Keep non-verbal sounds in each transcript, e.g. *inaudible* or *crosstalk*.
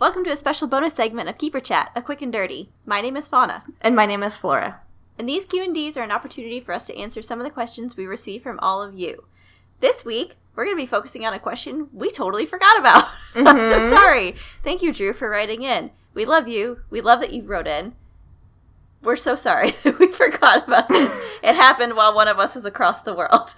Welcome to a special bonus segment of Keeper Chat, a quick and dirty. My name is Fauna, And my name is Flora. and these Q&Ds are an opportunity for us to answer some of the questions we receive from all of you. This week, we're going to be focusing on a question we totally forgot about. *laughs* I'm so Mhm. sorry. Thank you, Drew, for writing in. We love you. We love that you wrote in. We're so sorry *laughs* that we forgot about this. *laughs* it happened while one of us was across the world.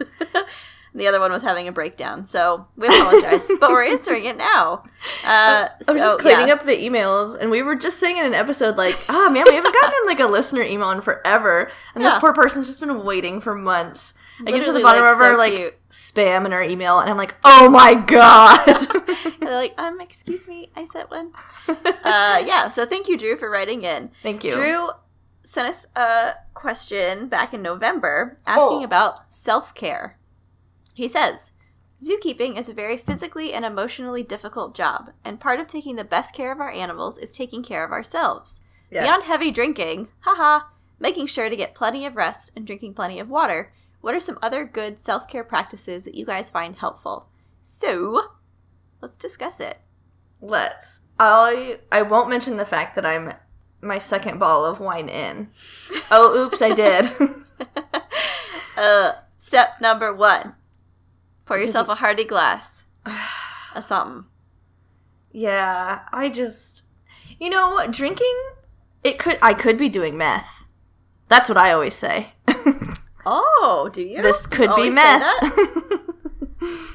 The other one was having a breakdown. So we apologize, *laughs* but we're answering it now. Uh, I was so, just cleaning yeah. up the emails, and we were just saying in an episode, like, ah, man, we haven't gotten like a listener email in forever. And Yeah. this poor person's just been waiting for months. I get to the bottom like, of our so like cute. spam in our email, and I'm like, oh my god. And *laughs* they're like, um, excuse me, I sent one. Uh, yeah, so thank you, Drew, for writing in. Thank you. Drew sent us a question back in November asking Oh. about self care. He says, Zookeeping is a very physically and emotionally difficult job, and part of taking the best care of our animals is taking care of ourselves. Yes. Beyond heavy drinking, haha, making sure to get plenty of rest and drinking plenty of water, what are some other good self care practices that you guys find helpful? So, let's discuss it. Let's. I I won't mention the fact that I'm my second bottle of wine in. *laughs* Oh, oops, I did. *laughs* Uh, step number one pour yourself a hearty glass *sighs* of something. yeah, I just you know, drinking it could I could be doing meth. That's what I always say. *laughs* Oh, do you? this could be Always say meth. that?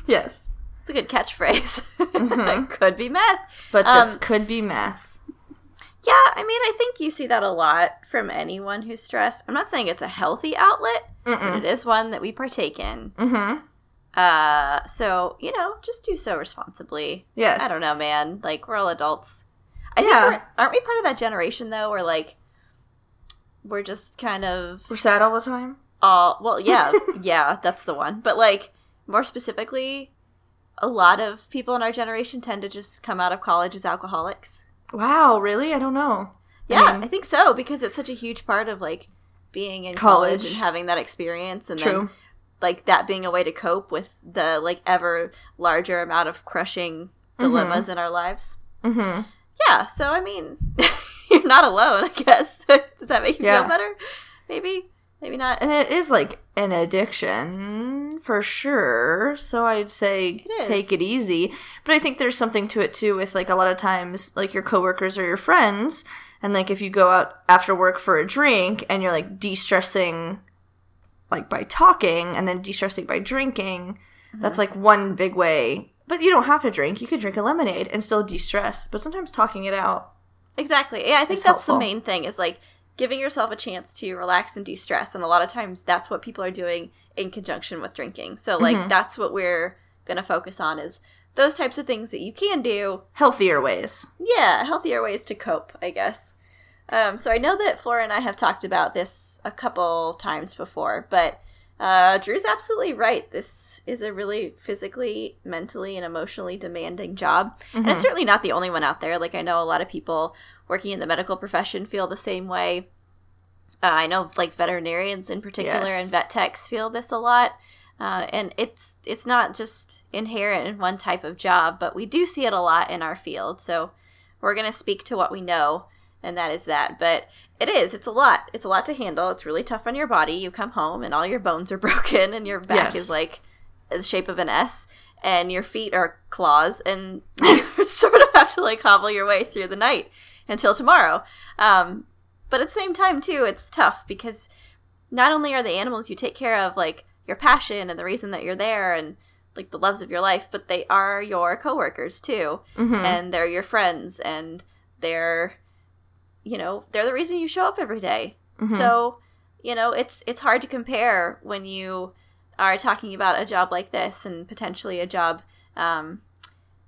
*laughs* yes. It's a good catchphrase. *laughs* Mhm. it could be meth. But this Um, could be meth. Yeah, I mean, I think you see that a lot from anyone who's stressed. I'm not saying it's a healthy outlet, but Mm-mm. it is one that we partake in. Mm-hmm. Uh, so you know, just do so responsibly. Yes. I don't know, man. Like we're all adults. I Yeah. think we're, aren't we part of that generation though, where like we're just kind of We're sad all the time. all well, yeah, *laughs* yeah, that's the one. But like more specifically, a lot of people in our generation tend to just come out of college as alcoholics. Wow, really? I don't know. Yeah, I, mean- think so because it's such a huge part of like being in college, College. and having that experience, and then True. Like that being a way to cope with the like ever larger amount of crushing dilemmas in our lives. Mm-hmm. Yeah, so I mean, *laughs* you're not alone, I guess. *laughs* Does that make you Yeah. feel better? Maybe, maybe not. And it is like an addiction for sure. So I'd say It take it easy. But I think there's something to it too with like a lot of times like your coworkers or your friends and like if you go out after work for a drink and you're like de-stressing like by talking and then de-stressing by drinking, that's Mm-hmm. like one big way. But you don't have to drink. You could drink a lemonade and still de-stress. But sometimes talking it out. Exactly. Yeah, I think that's helpful. the main thing is like giving yourself a chance to relax and de-stress and a lot of times that's what people are doing in conjunction with drinking. So like Mhm. that's what we're going to focus on is those types of things that you can do. Healthier ways. Yeah, healthier ways to cope, I guess. Um, so I know that Flora and I have talked about this a couple times before, but uh, Drew's absolutely right. This is a really physically, mentally, and emotionally demanding job. And it's Mhm. certainly not the only one out there. Like, I know a lot of people working in the medical profession feel the same way. Uh, I know, like, veterinarians in particular Yes. and vet techs feel this a lot. Uh, and it's it's not just inherent in one type of job, but we do see it a lot in our field. So we're going to speak to what we know, and that is that. But it is, it's a lot. It's a lot to handle. It's really tough on your body. You come home and all your bones are *laughs* broken, and your back Yes. is like the shape of an S, and your feet are claws, and *laughs* you sort of have to like hobble your way through the night until tomorrow. Um, but at the same time, too, it's tough because not only are the animals you take care of like your passion and the reason that you're there and like the loves of your life, but they are your coworkers too Mhm. and they're your friends and they're you know they're the reason you show up every day. Mhm. so you know it's it's hard to compare when you are talking about a job like this and potentially a job um,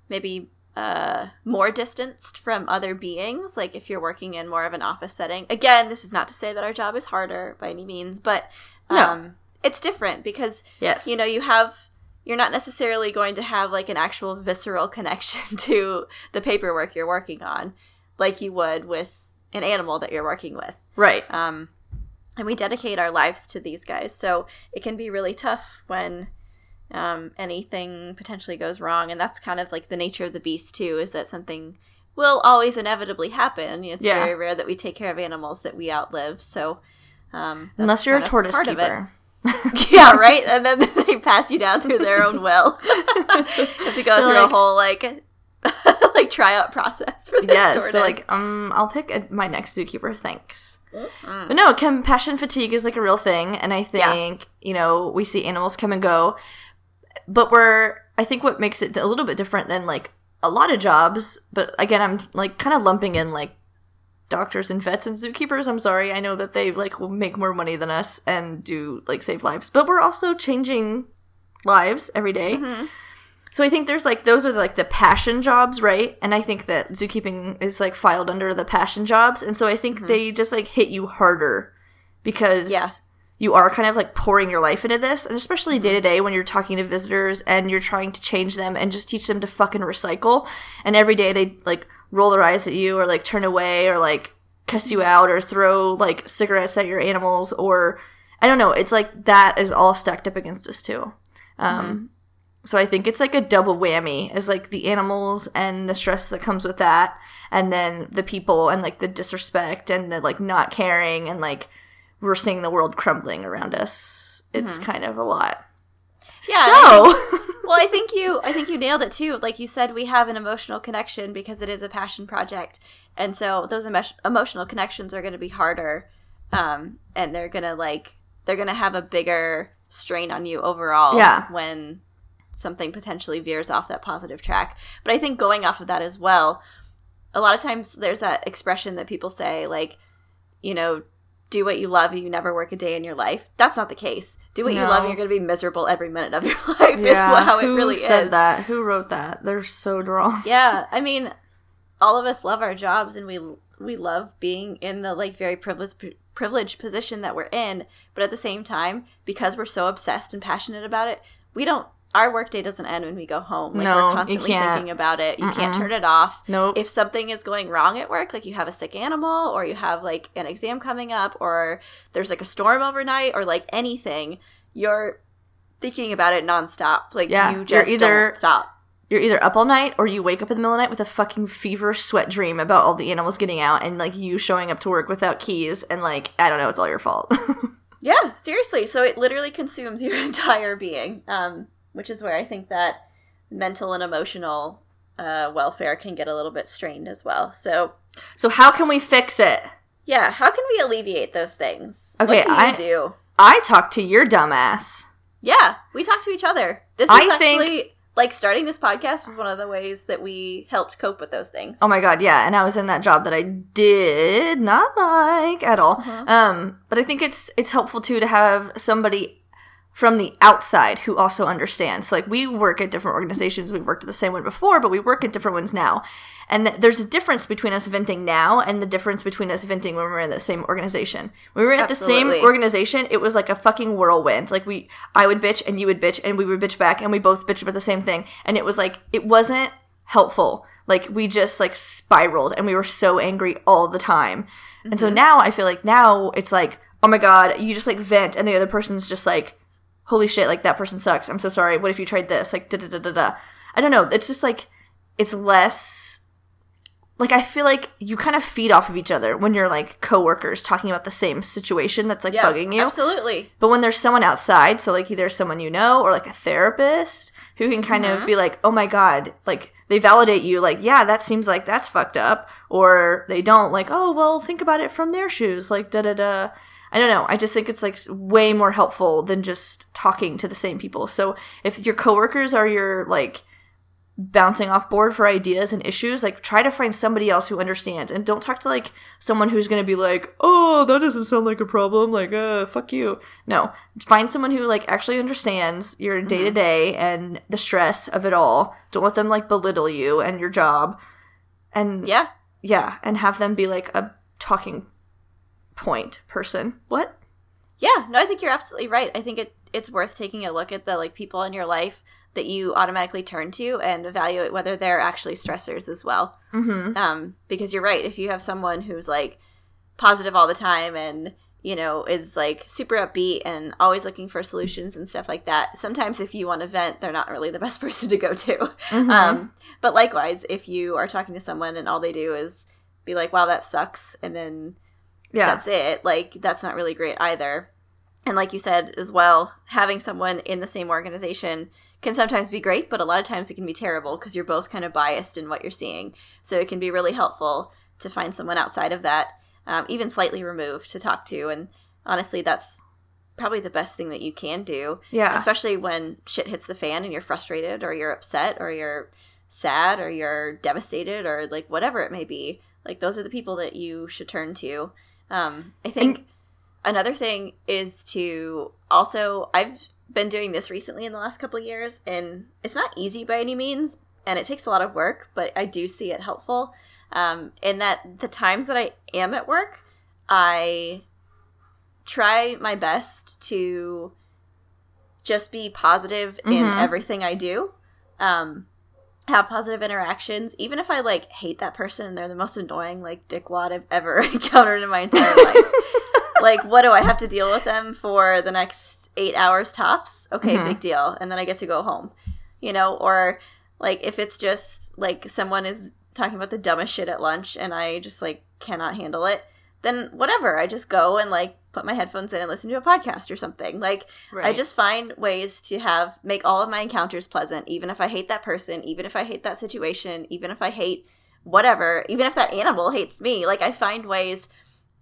maybe uh, more distanced from other beings like if you're working in more of an office setting again this is not to say that our job is harder by any means but No. um, it's different because yes. you know you have you're not necessarily going to have like an actual visceral *laughs* connection to the paperwork you're working on like you would with an animal that you're working with right. um, and we dedicate our lives to these guys so it can be really tough when um, anything potentially goes wrong and that's kind of like the nature of the beast too is that something will always inevitably happen. It's Yeah. very rare that we take care of animals that we outlive. So, um, Unless you're a tortoise part of it. keeper. *laughs* *laughs* yeah, right. And then *laughs* they pass you down through their own will. you have to go They're through like- a whole like like tryout process for this Yes, tortoise. so like um, I'll pick a, my next zookeeper. Thanks. Mm. But no, compassion fatigue is like a real thing, and I Yeah. think you know we see animals come and go, but we're I think what makes it a little bit different than like a lot of jobs. But again, I'm like kind of lumping in like doctors and vets and zookeepers. I'm sorry, I know that they like will make more money than us and do like save lives, but we're also changing lives every day. Mhm. So I think there's like those are like the passion jobs, right? And I think that zookeeping is like filed under the passion jobs, and so I think mm-hmm. they just like hit you harder because Yeah. you are kind of like pouring your life into this, and especially day to day when you're talking to visitors and you're trying to change them and just teach them to fucking recycle, and every day they like roll their eyes at you or like turn away or like cuss you mm-hmm. out or throw like cigarettes at your animals or I don't know. It's like that is all stacked up against us too. Um, mm-hmm. So I think it's like a double whammy as like the animals and the stress that comes with that, and then the people and like the disrespect and the like not caring and like we're seeing the world crumbling around us. It's kind of a lot. Yeah, So *laughs* well, I think you I think you nailed it too. Like you said, we have an emotional connection because it is a passion project, and so those emo- emotional connections are going to be harder, um, and they're gonna like they're gonna have a bigger strain on you overall. Yeah. when something potentially veers off that positive track. But I think going off of that as well, a lot of times there's that expression that people say like, you know. Do what you love, you never work a day in your life. That's not the case. Do what you love, and you're going to be miserable every minute of *laughs* your life. is how it really said is. that? Who wrote that? They're so wrong. *laughs* Yeah, I mean, all of us love our jobs, and we we love being in the like very privileged privileged position that we're in. But at the same time, because we're so obsessed and passionate about it, we don't. Our workday doesn't end when we go home. Like No, we're you constantly can't. thinking about it. You can't turn it off. Nope. If something is going wrong at work, like you have a sick animal, or you have like an exam coming up, or there's like a storm overnight, or like anything, you're thinking about it nonstop. Like Yeah, you you're just either- don't stop. You're either up all night or you wake up in the middle of the night with a fucking feverish sweat dream about all the animals getting out and like you showing up to work without keys and like I don't know, it's all your fault. *laughs* Yeah, seriously. So it literally consumes your *laughs* entire being, um, which is where I think that mental and emotional uh, welfare can get a little bit strained as well. So, so how can we fix it? yeah, how can we alleviate those things? Okay, what can I- you do? I talk to your dumbass. Yeah, we talk to each other. This is I think- actually like starting this podcast was one of the ways that we helped cope with those things. Oh my god, yeah, and I was in that job that I did not like at all. Uh-huh. Um, but I think it's it's helpful too to have somebody from the outside who also understands. So, like we work at different organizations. We've worked at the same one before, but we work at different ones now. And there's a difference between us venting now and the difference between us venting when we're in the same organization. When we were at the same organization, it was like a fucking whirlwind. Like we, I would bitch and you would bitch and we would bitch back and we both bitched about the same thing. And it was like it wasn't helpful. Like we just like spiraled and we were so angry all the time. And so mm-hmm. now I feel like now it's like, oh my god, you just like vent and the other person's just like, holy shit, like that person sucks. I'm so sorry. What if you tried this? Like da da da da da. I don't know. It's just like it's less like I feel like you kind of feed off of each other when you're like coworkers talking about the same situation that's like yeah, bugging you. Absolutely. But when there's someone outside, so like either someone you know or like a therapist who can kind Mm-hmm. of be like, "Oh my god," like they validate you like, "Yeah, that seems like that's fucked up." Or they don't like, "Oh, well, think about it from their shoes." Like da da da. I don't know. I just think it's like way more helpful than just talking to the same people. So if your coworkers are your like bouncing off board for ideas and issues, like try to find somebody else who understands and don't talk to like someone who's going to be like, "Oh, that doesn't sound like a problem." Like, "Uh, fuck you." No, find someone who like actually understands your day to day and the stress of it all. Don't let them like belittle you and your job. And Yeah. yeah, and have them be like a talking point person. What? Yeah, no, I think you're absolutely right. I think it it's worth taking a look at the like people in your life that you automatically turn to and evaluate whether they're actually stressors as well. Mhm. Um, because you're right. If you have someone who's like positive all the time and you know, is like super upbeat and always looking for solutions and stuff like that. Sometimes if you want to vent, they're not really the *laughs* best person to go to. Mhm. Um, but likewise, if you are talking to someone and all they do is be like, wow, that sucks, and then yeah. that's it, like, that's not really great either. And like you said as well, having someone in the same organization can sometimes be great, but a lot of times it can be terrible because you're both kind of biased in what you're seeing. So it can be really helpful to find someone outside of that, um, even slightly removed, to talk to. And honestly, that's probably the best thing that you can do yeah. especially when shit hits the fan and you're frustrated or you're upset or you're sad or you're devastated or like whatever it may be like those are the people that you should turn to um, i think another thing is to also i've been doing this recently in the last couple of years and it's not easy by any means and it takes a lot of work but i do see it helpful um, in that the times that i am at work i try my best to just be positive in Mhm. everything I do. Um, have positive interactions, even if I like hate that person and they're the most annoying like dickwad I've ever *laughs* encountered in my entire *laughs* life. like, what do I have to deal with them for the next eight hours tops? Okay, Mhm. big deal. And then I get to go home, you know, or like if it's just like someone is talking about the dumbest shit at lunch and I just like cannot handle it, then whatever. I just go and like put my headphones in and listen to a podcast or something. Like I just find ways to have make all of my encounters pleasant, even if I hate that person, even if I hate that situation, even if I hate whatever, even if that animal hates me. Like I find ways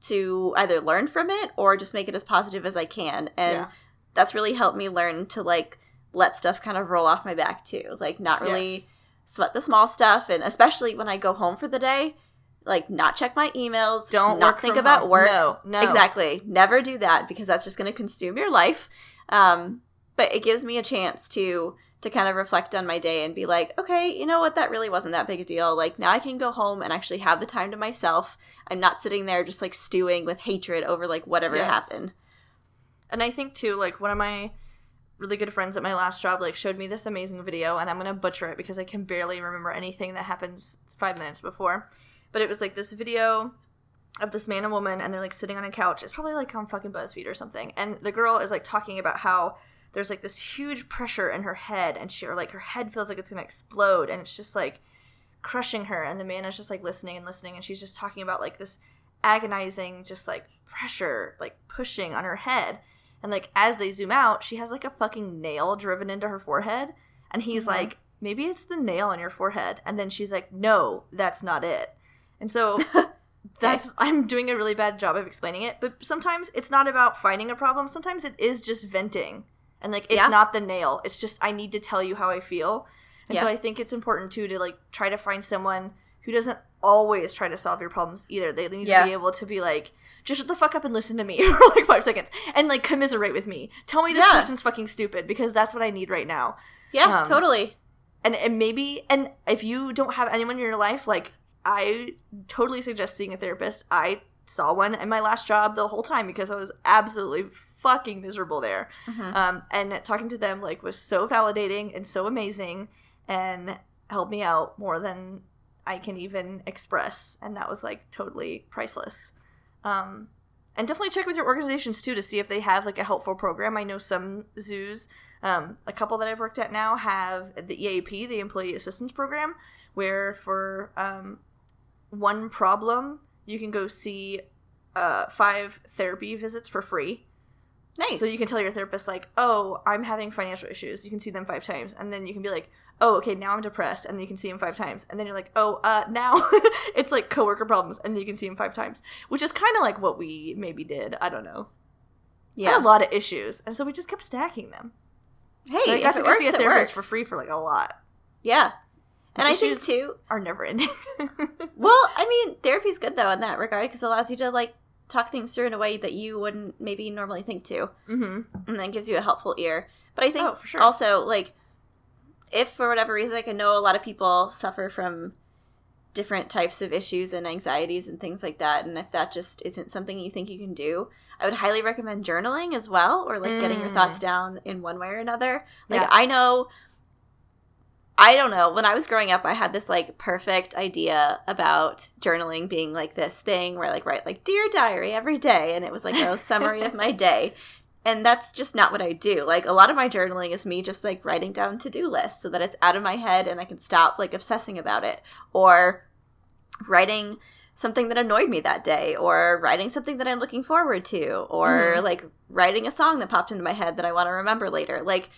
to either learn from it or just make it as positive as I can. And Yeah. that's really helped me learn to like let stuff kind of roll off my back too. Like not really Yes. sweat the small stuff and especially when I go home for the day, like not check my emails, Don't not think about home. work. No, no. Exactly. Never do that because that's just going to consume your life. Um, but it gives me a chance to to kind of reflect on my day and be like, okay, you know what, that really wasn't that big a deal. Like now I can go home and actually have the time to myself. I'm not sitting there just like stewing with hatred over like whatever Yes. happened. And I think too, like one of my really good friends at my last job, like showed me this amazing video, and I'm gonna butcher it because I can barely remember anything that happens five minutes before. But it was like this video of this man and woman, and they're like sitting on a couch. It's probably like on fucking BuzzFeed or something. And the girl is like talking about how there's like this huge pressure in her head, and she or like her head feels like it's gonna explode, and it's just like crushing her. And the man is just like listening and listening, and she's just talking about like this agonizing, just like pressure, like pushing on her head. And like as they zoom out, she has like a fucking nail driven into her forehead. And he's Mhm. like, maybe it's the nail on your forehead. And then she's like, no, that's not it. And so *laughs* that's I'm doing a really bad job of explaining it. But sometimes it's not about finding a problem. Sometimes it is just venting. And like it's Yeah. not the nail. It's just I need to tell you how I feel. And so I think it's important too to like try to find someone who doesn't always try to solve your problems either. They need Yeah. to be able to be like, just shut the fuck up and listen to me *laughs* for like five seconds and like commiserate with me. Tell me this Yeah. person's fucking stupid because that's what I need right now. Yeah, Um, totally. And and maybe and if you don't have anyone in your life, like I totally suggest seeing a therapist. I saw one in my last job the whole time because I was absolutely fucking miserable there. Mhm. Um, and talking to them like was so validating and so amazing and helped me out more than I can even express. And that was like totally priceless. Um, and definitely check with your organizations too to see if they have like a helpful program. I know some zoos, um, a couple that I've worked at now have the EAP, the Employee Assistance Program, where for um, one problem you can go see uh, five therapy visits for free. Nice. So you can tell your therapist like, "Oh, I'm having financial issues." You can see them five times, and then you can be like, "Oh, okay, now I'm depressed," and then you can see him five times, and then you're like, "Oh, uh, now *laughs* it's like coworker problems," and then you can see him five times, which is kind of like what we maybe did. I don't know. I yeah. had a lot of issues, and so we just kept stacking them. Hey, so I got to go works, see a therapist for free for like a lot. Yeah. And I think too, Are never ending. *laughs* Well, I mean, therapy's good though in that regard because it allows you to like talk things through in a way that you wouldn't maybe normally think to, mm-hmm. and then gives you a helpful ear. But I think Oh, for sure. also like if for whatever reason, like I know a lot of people suffer from different types of issues and anxieties and things like that, and if that just isn't something you think you can do, I would highly recommend journaling as well, or like getting your Mm. thoughts down in one way or another. Like Yeah. I know I don't know. When I was growing up, I had this like perfect idea about journaling being like this thing where I like write like dear diary every day, and it was like a *laughs* summary of my day. And that's just not what I do. Like a lot of my journaling is me just like writing down to do lists so that it's out of my head and I can stop like obsessing about it, or writing something that annoyed me that day or writing something that I'm looking forward to or mm-hmm. like writing a song that popped into my head that I want to remember later. Like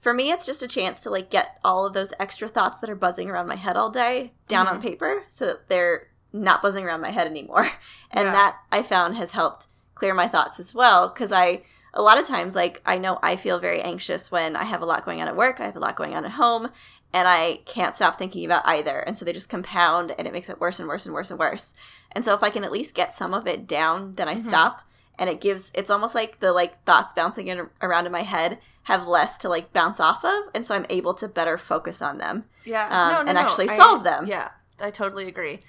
for me it's just a chance to like get all of those extra thoughts that are buzzing around my head all day down mm-hmm. on paper so that they're not buzzing around my head anymore. *laughs* And yeah. that I found has helped clear my thoughts as well cuz I a lot of times like I know I feel very anxious when I have a lot going on at work, I have a lot going on at home, and I can't stop thinking about either. And so they just compound and it makes it worse and worse and worse and worse. And so if I can at least get some of it down, then I mm-hmm. stop and it gives it's almost like the like thoughts bouncing in, around in my head have less to like bounce off of and so I'm able to better focus on them. Yeah. Um, no, no, and no. actually solve I, them. Yeah. I totally agree.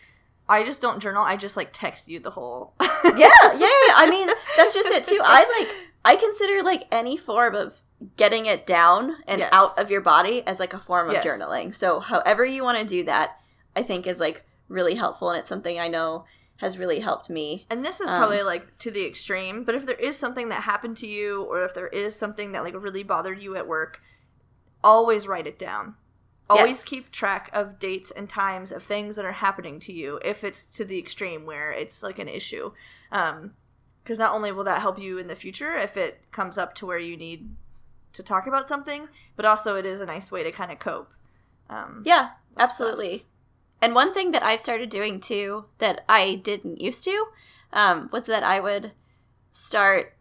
I just don't journal. I just like text you the whole. *laughs* yeah, yeah, yeah. I mean, that's just it too. I like I consider like any form of getting it down and yes. out of your body as like a form of yes. journaling. So however you want to do that, I think is like really helpful and it's something I know has really helped me. And this is um, probably like to the extreme, but if there is something that happened to you or if there is something that like really bothered you at work, always write it down. Always yes. keep track of dates and times of things that are happening to you if it's to the extreme where it's like an issue. Um because not only will that help you in the future if it comes up to where you need to talk about something, but also it is a nice way to kind of cope. Um, yeah, absolutely. Stuff. And one thing that I've started doing too that I didn't used to um, was that I would start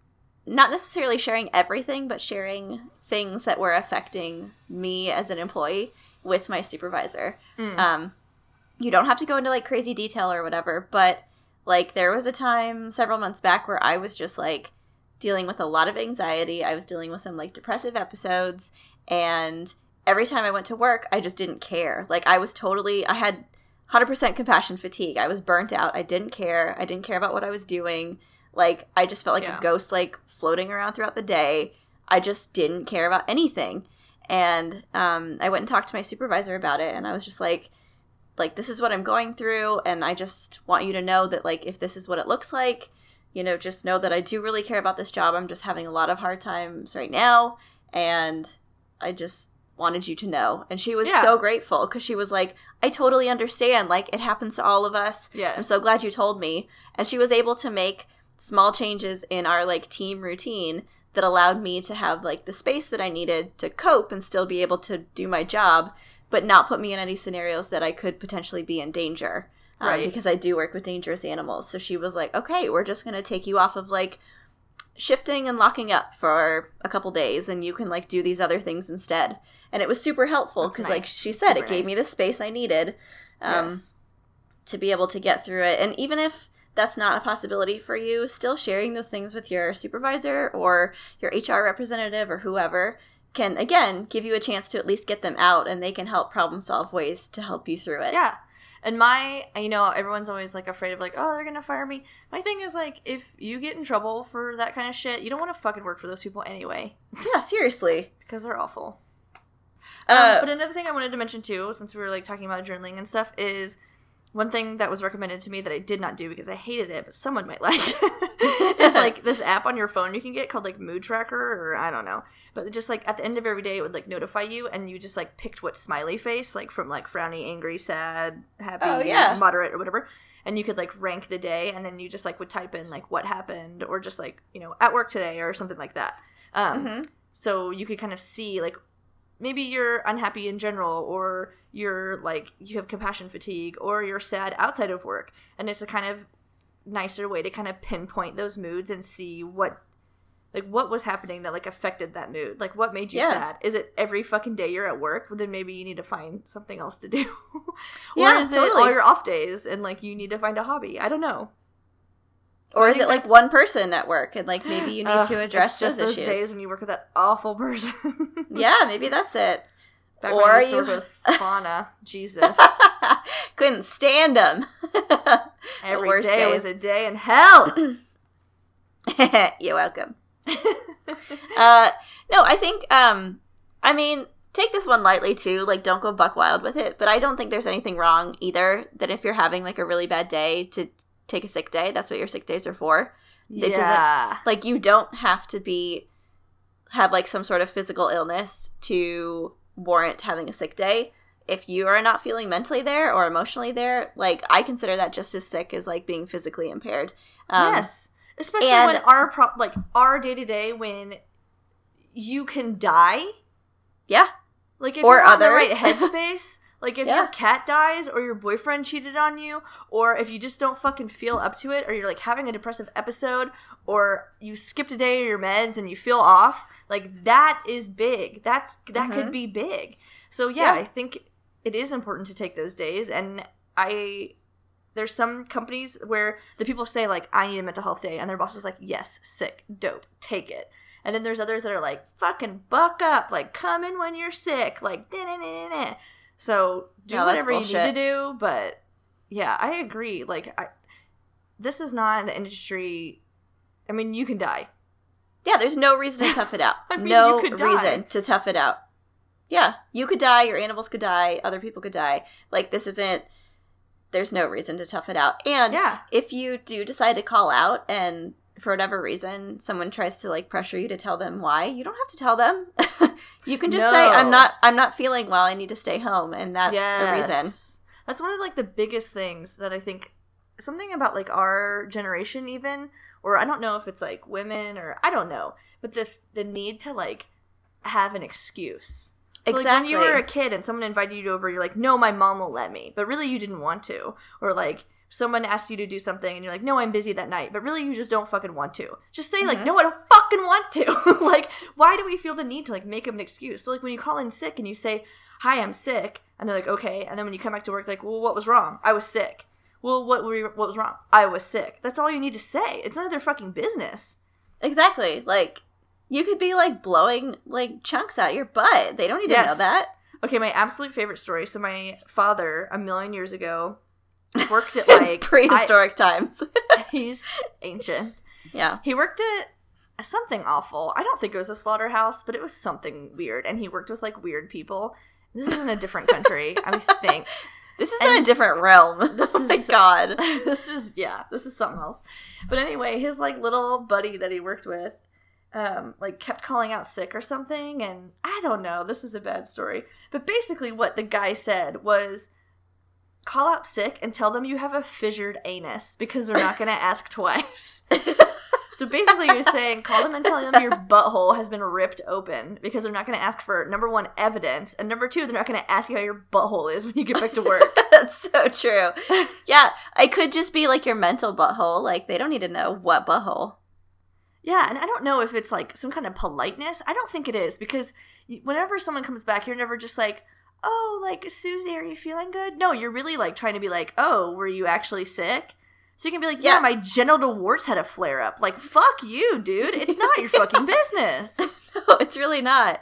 not necessarily sharing everything, but sharing things that were affecting me as an employee with my supervisor. Mm. Um, you don't have to go into like crazy detail or whatever, but like there was a time several months back where I was just like dealing with a lot of anxiety. I was dealing with some like depressive episodes and every time I went to work, I just didn't care. Like I was totally I had 100% compassion fatigue. I was burnt out. I didn't care. I didn't care about what I was doing. Like I just felt like yeah. a ghost like floating around throughout the day. I just didn't care about anything. And um, I went and talked to my supervisor about it and I was just like like this is what I'm going through and I just want you to know that like if this is what it looks like, you know, just know that I do really care about this job. I'm just having a lot of hard times right now. And I just wanted you to know. And she was yeah. so grateful because she was like, I totally understand. Like, it happens to all of us. Yes. I'm so glad you told me. And she was able to make small changes in our like team routine that allowed me to have like the space that I needed to cope and still be able to do my job, but not put me in any scenarios that I could potentially be in danger um, right. because I do work with dangerous animals. So she was like, okay, we're just going to take you off of like shifting and locking up for a couple days and you can like do these other things instead. And it was super helpful because, nice. like she said, super it gave nice. me the space I needed um, yes. to be able to get through it. And even if that's not a possibility for you, still sharing those things with your supervisor or your HR representative or whoever can again give you a chance to at least get them out and they can help problem solve ways to help you through it. Yeah. And my, you know, everyone's always like afraid of like, oh, they're gonna fire me. My thing is like, if you get in trouble for that kind of shit, you don't want to fucking work for those people anyway. Yeah, seriously, *laughs* because they're awful. Uh, um, but another thing I wanted to mention too, since we were like talking about journaling and stuff, is one thing that was recommended to me that I did not do because I hated it, but someone might like, *laughs* is like this app on your phone you can get called like Mood Tracker or I don't know. But just like at the end of every day, it would like notify you, and you just like picked what smiley face, like from like frowny, angry, sad, happy, oh, yeah. moderate, or whatever. And you could like rank the day, and then you just like would type in like what happened, or just like you know at work today, or something like that. Um, mm-hmm. So you could kind of see like maybe you're unhappy in general or you're like you have compassion fatigue or you're sad outside of work. And it's a kind of nicer way to kind of pinpoint those moods and see what like what was happening that like affected that mood. Like what made you yeah. sad? Is it every fucking day you're at work? Well, then maybe you need to find something else to do. *laughs* Or yeah, is totally. it all your off days and like you need to find a hobby? I don't know so or is it like one person at work and like maybe you need uh, to address just those, those days when you work with that awful person *laughs* yeah maybe that's it Back or you, you... with *laughs* fauna jesus *laughs* couldn't stand them every day days. was a day in hell *clears throat* you're welcome uh no i think um i mean take this one lightly too. Like, don't go buck wild with it. But I don't think there's anything wrong either. That if you're having like a really bad day, to take a sick day. That's what your sick days are for. It doesn't yeah. like you don't have to be have like some sort of physical illness to warrant having a sick day. If you are not feeling mentally there or emotionally there, like I consider that just as sick as like being physically impaired. Um, yes. Especially and- when our pro- like our day to day when you can die. Yeah. Like if Or you're not in the right *laughs* headspace, like if Yeah. your cat dies or your boyfriend cheated on you, or if you just don't fucking feel up to it, or you're like having a depressive episode, or you skipped a day of your meds and you feel off, like that is big. That's that could Mhm. be big. So yeah, Yeah. I think it is important to take those days and I there's some companies where the people say like I need a mental health day and their boss is like, "Yes, sick, dope, take it." And then there's others that are like, "Fucking buck up, like come in when you're sick, like da-na-na-na-na." So do No, whatever you need to do, but yeah, I agree. Like I this is not an industry I mean, you can die. Yeah, there's no reason to tough it out. *laughs* I mean, no you could die. reason to tough it out. Yeah, you could die, your animals could die, other people could die. Like this isn't there's no reason to tough it out. And Yeah. if you do decide to call out and for whatever reason someone tries to like pressure you to tell them why, you don't have to tell them. *laughs* you can just say I'm not I'm not feeling well, I need to stay home and that's a reason. That's one of like the biggest things that I think something about like our generation even or I don't know if it's like women or I don't know, but the the need to like have an excuse. So, like, when you were a kid and someone invited you over, you're like, "No, my mom will let me," but really you didn't want to, or like someone asks you to do something and you're like, "No, I'm busy that night," but really you just don't fucking want to. Just say like, Mhm. "No, I don't fucking want to." *laughs* like, why do we feel the need to like make up an excuse? So like when you call in sick and you say, "Hi, I'm sick," and they're like, "Okay," and then when you come back to work, like, "Well, what was wrong? I was sick." Well, what were you, what was wrong? I was sick. That's all you need to say. It's none of their fucking business. Exactly. Like you could be like blowing like chunks out your butt. They don't need to Yes. know that. Okay, my absolute favorite story. So my father, a million years ago, worked at like *laughs* Prehistoric times. *laughs* He's ancient. yeah. He worked at something awful. I don't think it was a slaughterhouse, but it was something weird. And he worked with like weird people. This is in a different country, I think. *laughs* This is in a different realm. this oh my is- god. this is yeah, this is something else. But anyway, his like little buddy that he worked with, um, like kept calling out sick or something, and I don't know. This is a bad story, but basically, what the guy said was, call out sick and tell them you have a fissured anus because they're not going *laughs* to ask twice. So basically, you're *laughs* saying call them and tell them your butthole has been ripped open because they're not going to ask for number one evidence, and number two, they're not going to ask you how your butthole is when you get back to work. *laughs* That's so true. Yeah, I could just be like your mental butthole. Like they don't need to know what butthole. Yeah, and I don't know if it's like some kind of politeness. I don't think it is because whenever someone comes back, you're never just like, "Oh, like Susie, are you feeling good?" No, you're really like trying to be like, "Oh, were you actually sick?" So you can be like, "Yeah, Yeah. my genital warts had a flare up." Like, "Fuck you, dude! It's not your fucking *laughs* business." *laughs* No, it's really not.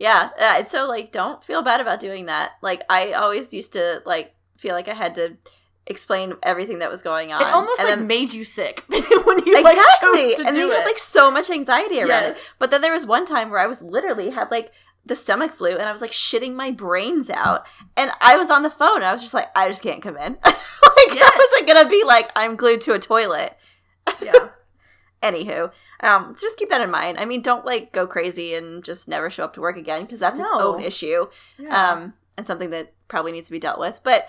Yeah, uh, so like don't feel bad about doing that. Like I always used to like feel like I had to explain everything that was going on. It almost and like then- made you sick *laughs* when you like exactly, chose to and do then you it. had like so much anxiety around it. But then there was one time where I was literally had like the stomach flu and I was like shitting my brains out. And I was on the phone and I was just like, I just can't come in. *laughs* like I wasn't gonna be like, I'm glued to a toilet. yeah. *laughs* Anywho, um, so just keep that in mind. I mean, don't like go crazy and just never show up to work again because that's its own issue yeah. um, and something that probably needs to be dealt with. But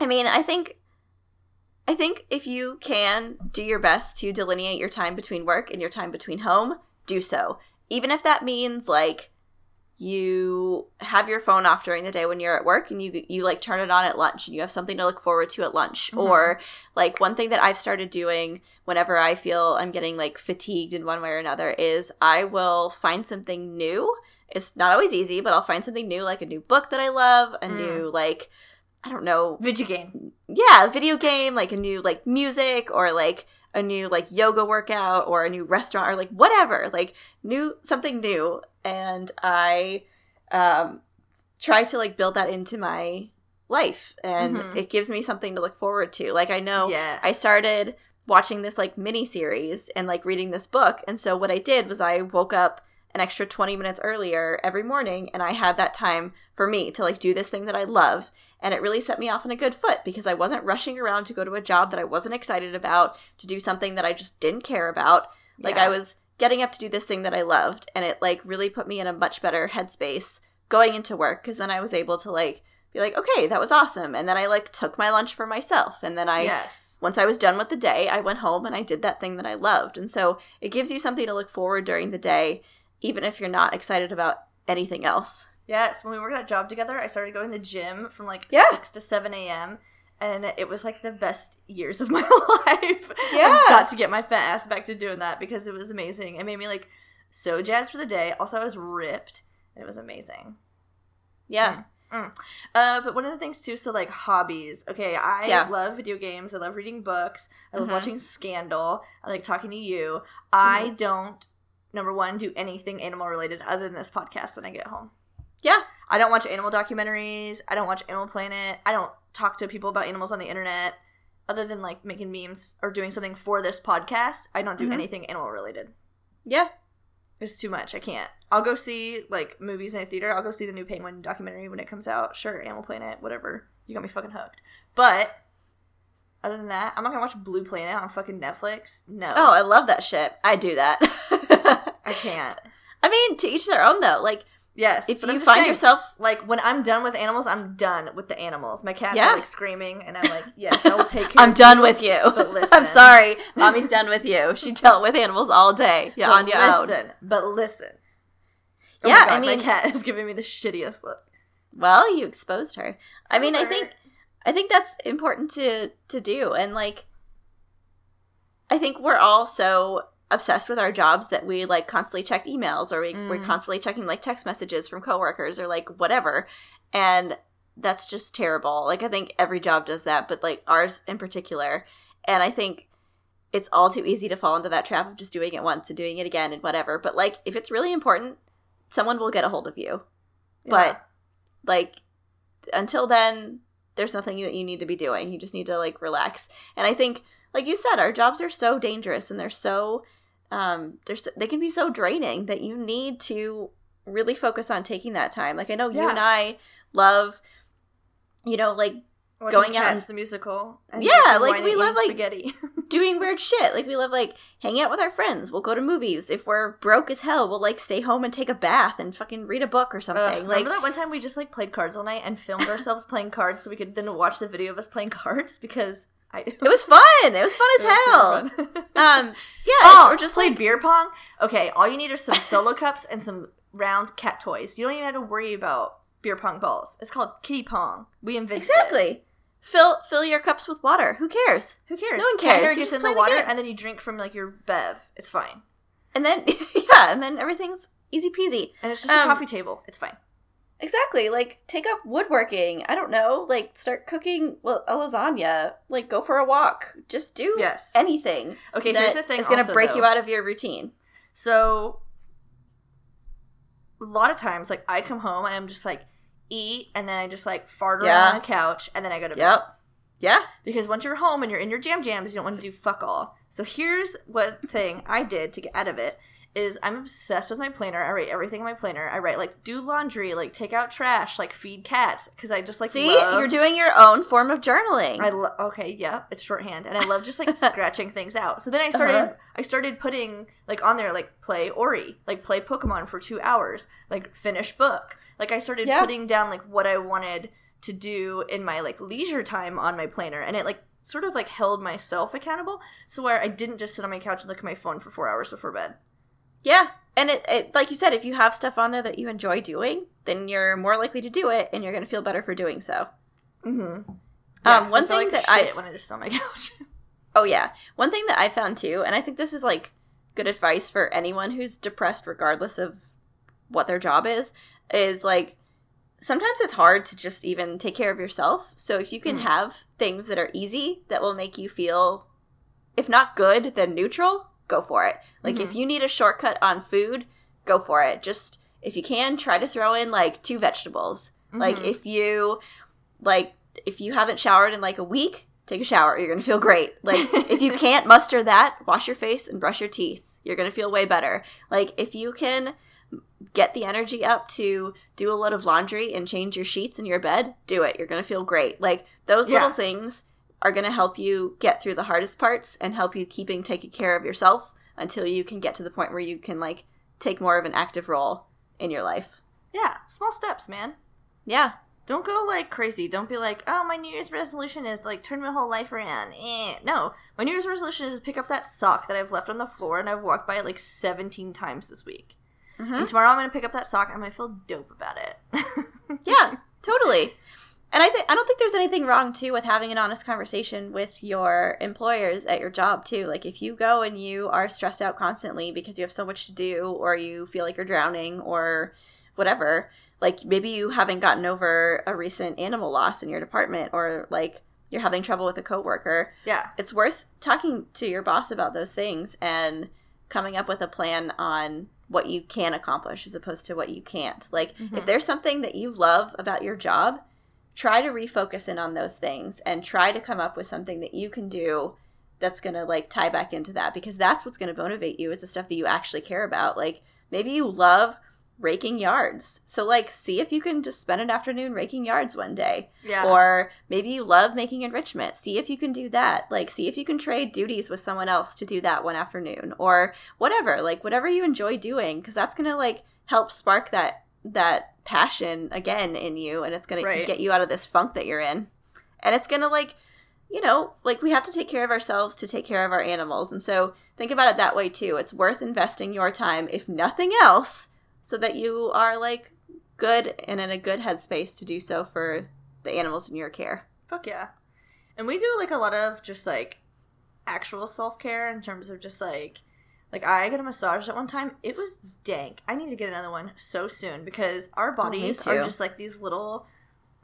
I mean, I think I think if you can do your best to delineate your time between work and your time between home, do so. Even if that means like you have your phone off during the day when you're at work and you you like turn it on at lunch and you have something to look forward to at lunch Mhm. or like one thing that I've started doing whenever I feel I'm getting like fatigued in one way or another is I will find something new. It's not always easy, but I'll find something new like a new book that I love, a Mm. new like I don't know, Video game. yeah, video game, like a new like music or like a new like yoga workout or a new restaurant or like whatever, like new something new and I um try to like build that into my life and Mhm. it gives me something to look forward to. Like I know yes. I started watching this like mini series and like reading this book. And so what I did was I woke up an extra 20 minutes earlier every morning and I had that time for me to like do this thing that I love and it really set me off on a good foot because I wasn't rushing around to go to a job that I wasn't excited about, to do something that I just didn't care about. Like Yeah. I was getting up to do this thing that I loved and it like really put me in a much better headspace going into work because then I was able to like be like, "Okay, that was awesome." And then I like took my lunch for myself and then I yes. once I was done with the day, I went home and I did that thing that I loved. And so it gives you something to look forward during the day, even if you're not excited about anything else. Yes, when we worked that job together, I started going to the gym from like Yeah. 6 to 7 a.m. And it was like the best years of *laughs* my *laughs* life. Yeah. I got to get my fat ass back to doing that because it was amazing. It made me like so jazzed for the day. Also, I was ripped and it was amazing. Yeah. Uh, but one of the things too, so like hobbies. Okay, I Yeah. love video games. I love reading books. I love Mhm. watching Scandal. I like talking to you. I Mm-hmm. don't, number one, do anything animal related other than this podcast when I get home. Yeah. I don't watch animal documentaries. I don't watch Animal Planet. I don't talk to people about animals on the internet. Other than like making memes or doing something for this podcast, I don't do Mhm. anything animal related. Yeah. It's too much. I can't. I'll go see like movies in a theater. I'll go see the new Penguin documentary when it comes out. Sure, Animal Planet, whatever. You got me fucking hooked. But other than that, I'm not gonna watch Blue Planet on fucking Netflix. No. Oh, I love that shit. I do that. *laughs* I can't. I mean, to each their own though. Like Yes. if you find saying, yourself like when I'm done with animals, I'm done with the animals. My cats Yeah. are like screaming, and I'm like, yes, I will take *laughs* care. I'm done you, with you. But *laughs* listen. I'm sorry. Mommy's done with you. She *laughs* dealt with animals all day. Yeah, on your own. listen, But listen. Oh Yeah, God, I mean- my cat is giving me the shittiest look. Well, you exposed her. I mean, I think I think that's important to to do and like I think we're all so obsessed with our jobs that we like constantly check emails or we, we're Mm. constantly checking like text messages from coworkers or like whatever. And that's just terrible. Like i think every job does that but like ours in particular. And i think it's all too easy to fall into that trap of just doing it once and doing it again and whatever. But like if it's really important someone will get a hold of you. But like until then there's nothing that you need to be doing. You just need to like relax. And i think like you said our jobs are so dangerous and they're so um they're so, they can be so draining that you need to really focus on taking that time. Like i know you and i love you know like going out and- the musical. and Yeah, like, we love, eating like, spaghetti. *laughs* doing weird shit. Like we love like hanging out with our friends. We'll go to movies. If we're broke as hell we'll like stay home and take a bath and fucking read a book or Ugh, something. like remember that one time we just like played cards all night and filmed *laughs* ourselves playing cards so we could then watch the video of us playing cards? Because I *laughs* it was fun it was fun as hell *laughs* um yeah oh, or just play like beer pong. Okay, all you need are some *laughs* solo cups and some round cat toys. You don't even have to worry about beer pong balls. It's called kitty pong. We invented it. exactly fill fill your cups with water who cares Who cares? No one cares. You gets in the water and then you drink from like your bev. It's fine. and then yeah and then everything's easy peasy And it's just a Um, coffee table. It's fine. Exactly like take up woodworking i don't know like start cooking well, a lasagna like go for a walk just do Yes. anything Okay, here's the thing. It's gonna break though. you out of your routine So a lot of times, like I come home and I'm just like eat, and then I just like fart around on the couch, and then I go to bed. yep yeah Because once you're home and you're in your jam jams, you don't want to do fuck all. So here's what thing I did to get out of it is I'm obsessed with my planner. I write everything in my planner. I write like do laundry, like take out trash, like feed cats because I just like see love- you're doing your own form of journaling I lo- okay, yeah, it's shorthand, and I love just like *laughs* scratching things out. So then I started, Uh-huh. I started putting like on there like play Ori, like play Pokemon for two hours, like finish book. Like I started Yeah. putting down like what I wanted to do in my like leisure time on my planner, and it like sort of like held myself accountable. So where I didn't just sit on my couch and look at my phone for four hours before bed. Yeah. And it, it like you said, if you have stuff on there that you enjoy doing, then you're more likely to do it and you're gonna feel better for doing so. Mm-hmm. Um, one thing that I- when I just sit on my *laughs* couch. Oh yeah. One thing that I found too, and I think this is like good advice for anyone who's depressed regardless of what their job is, is like sometimes it's hard to just even take care of yourself. So if you can Hmm. have things that are easy that will make you feel if not good, then neutral, go for it. Like if Mhm. you need a shortcut on food, go for it. Just if you can, try to throw in like two vegetables. Like Mhm. if you like if you haven't showered in like a week, take a shower. You're gonna feel great. Like if you *laughs* can't muster that, wash your face and brush your teeth. You're gonna feel way better. Like if you can get the energy up to do a load of laundry and change your sheets in your bed, do it. You're going to feel great. Like those Yeah. little things are going to help you get through the hardest parts and help you keeping taking care of yourself until you can get to the point where you can like take more of an active role in your life. Yeah, small steps, man. Yeah. Don't go like crazy. Don't be like, oh, my New Year's resolution is to, like turn my whole life around. Eh. No, my New Year's resolution is to pick up that sock that I've left on the floor and I've walked by it like 17 times this week. Mhm. And tomorrow I'm going to pick up that sock and I'm going to feel dope about it. *laughs* Yeah, totally. And I think I don't think there's anything wrong too with having an honest conversation with your employers at your job too. Like if you go and you are stressed out constantly because you have so much to do or you feel like you're drowning or whatever, like maybe you haven't gotten over a recent animal loss in your department or like you're having trouble with a coworker, yeah. it's worth talking to your boss about those things and coming up with a plan on what you can accomplish as opposed to what you can't. Like, if Mhm. there's something that you love about your job, try to refocus in on those things and try to come up with something that you can do that's going to like tie back into that because that's what's going to motivate you is the stuff that you actually care about. Like, maybe you love raking yards. So like see if you can just spend an afternoon raking yards one day. Yeah. Or maybe you love making enrichment. See if you can do that. Like, see if you can trade duties with someone else to do that one afternoon or whatever. Like, whatever you enjoy doing, because that's gonna like help spark that that passion again in you, and it's gonna get you out of this funk that you're in, and it's gonna like. You know, like we have to take care of ourselves to take care of our animals. And so think about it that way too. It's worth investing your time, if nothing else, so that you are like good and in a good headspace to do so for the animals in your care. Fuck yeah. And we do like a lot of just like actual self care in terms of just like like I got a massage at one time. It was dank. I need to get another one so soon because our Oh, bodies are just like these little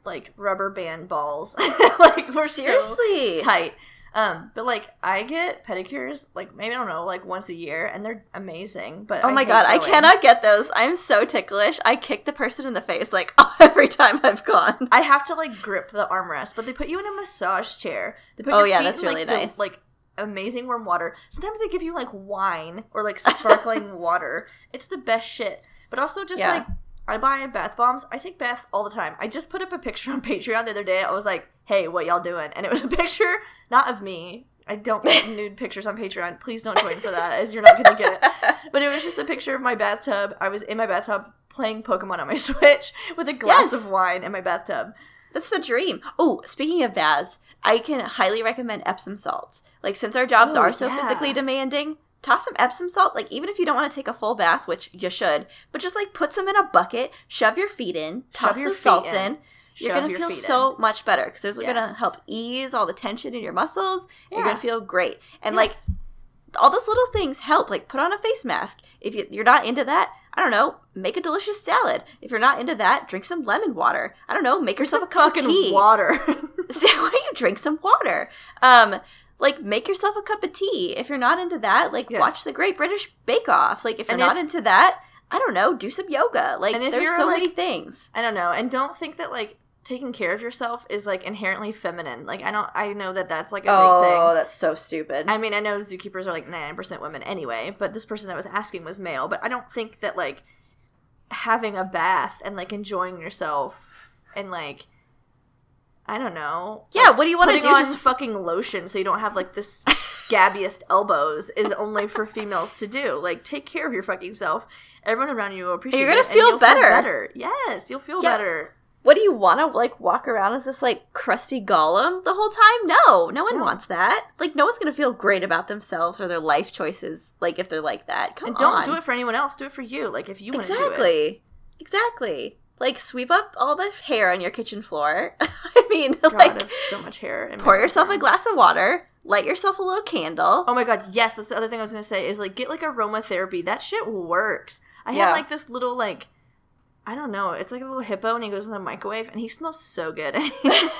like rubber band balls. *laughs* like we're so Seriously. tight. Um, but like I get pedicures like maybe I don't know like once a year and they're amazing. But Oh I my god, I cannot get those. I'm so ticklish. I kick the person in the face like *laughs* every time I've gone. I have to like grip the armrest, but they put you in a massage chair. They put Oh, yeah, feet that's in, really like, nice. like amazing warm water. Sometimes they give you like wine or like sparkling *laughs* water. It's the best shit. But also just Yeah. like I buy bath bombs. I take baths all the time. I just put up a picture on *laughs* Patreon the other day. I was like, "Hey, what y'all doing?" And it was a picture not of me. I don't get *laughs* nude pictures on Patreon. Please don't join for that, as you're not gonna get it. But it was just a picture of my bathtub. I was in my bathtub playing Pokemon on my Switch with a glass Yes. of wine in my bathtub. That's the dream. Oh, speaking of baths, I can highly recommend Epsom salts. Like since our jobs Oh, are so yeah. physically demanding, toss some Epsom salt. Like even if you don't want to take a full bath, which you should, but just like put some in a bucket, shove your feet in, toss the salts in. in. You're gonna your feel so much better because those are gonna help ease all the tension in your muscles. You're gonna feel great, and like all those little things help. Like put on a face mask. If you, you're not into that, I don't know, make a delicious salad. If you're not into that, drink some lemon water. I don't know, make yourself a cup of tea. water. *laughs* *laughs* So why don't you drink some water? Um, like make yourself a cup of tea. If you're not into that, like Yes. watch the Great British Bake Off. Like if you're And not if- into that, I don't know, do some yoga. Like there's so like- many things. I don't know, and don't think that like taking care of yourself is like inherently feminine. Like I don't, I know that that's like a big Oh, thing. that's so stupid. I mean, I know zookeepers are like ninety percent women anyway, but this person that was asking was male. But I don't think that like having a bath and like enjoying yourself and like I don't know. yeah, like, what do you want to do? on Just fucking lotion so you don't have like this scabbiest *laughs* elbows is only for females to do. Like, take care of your fucking self. Everyone around you will appreciate You're gonna it, feel you'll better. Yes, you'll feel Yeah. better. What do you want to like walk around as this like crusty golem the whole time? No, no one No. wants that. Like no one's gonna feel great about themselves or their life choices. Like if they're like that, come on. And don't on. do it for anyone else. Do it for you. Like if you want to do it. exactly, exactly. Like sweep up all the hair on your kitchen floor. *laughs* I mean, God, like so much hair. in pour yourself a glass of water, light yourself a little candle. Oh my god, yes, that's the other thing I was gonna say is like get like aromatherapy. That shit works. I Yeah. have like this little like I don't know, it's like a little hippo and he goes in the microwave and he smells so good. It's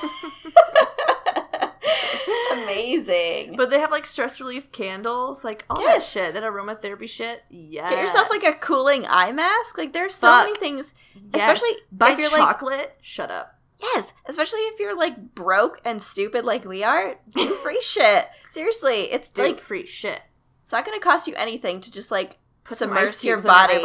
*laughs* amazing. but they have like stress relief candles, like all Yes. that shit, that aromatherapy shit. Yeah. Get yourself like a cooling eye mask. Like there's so Fuck. many things. Yes. Especially buy if you're like chocolate. Shut up. Yes, especially if you're like broke and stupid like we are, do *laughs* free shit. Seriously, it's Dude, like free shit. it's not going to cost you anything to just like Put some submerge your body. *laughs*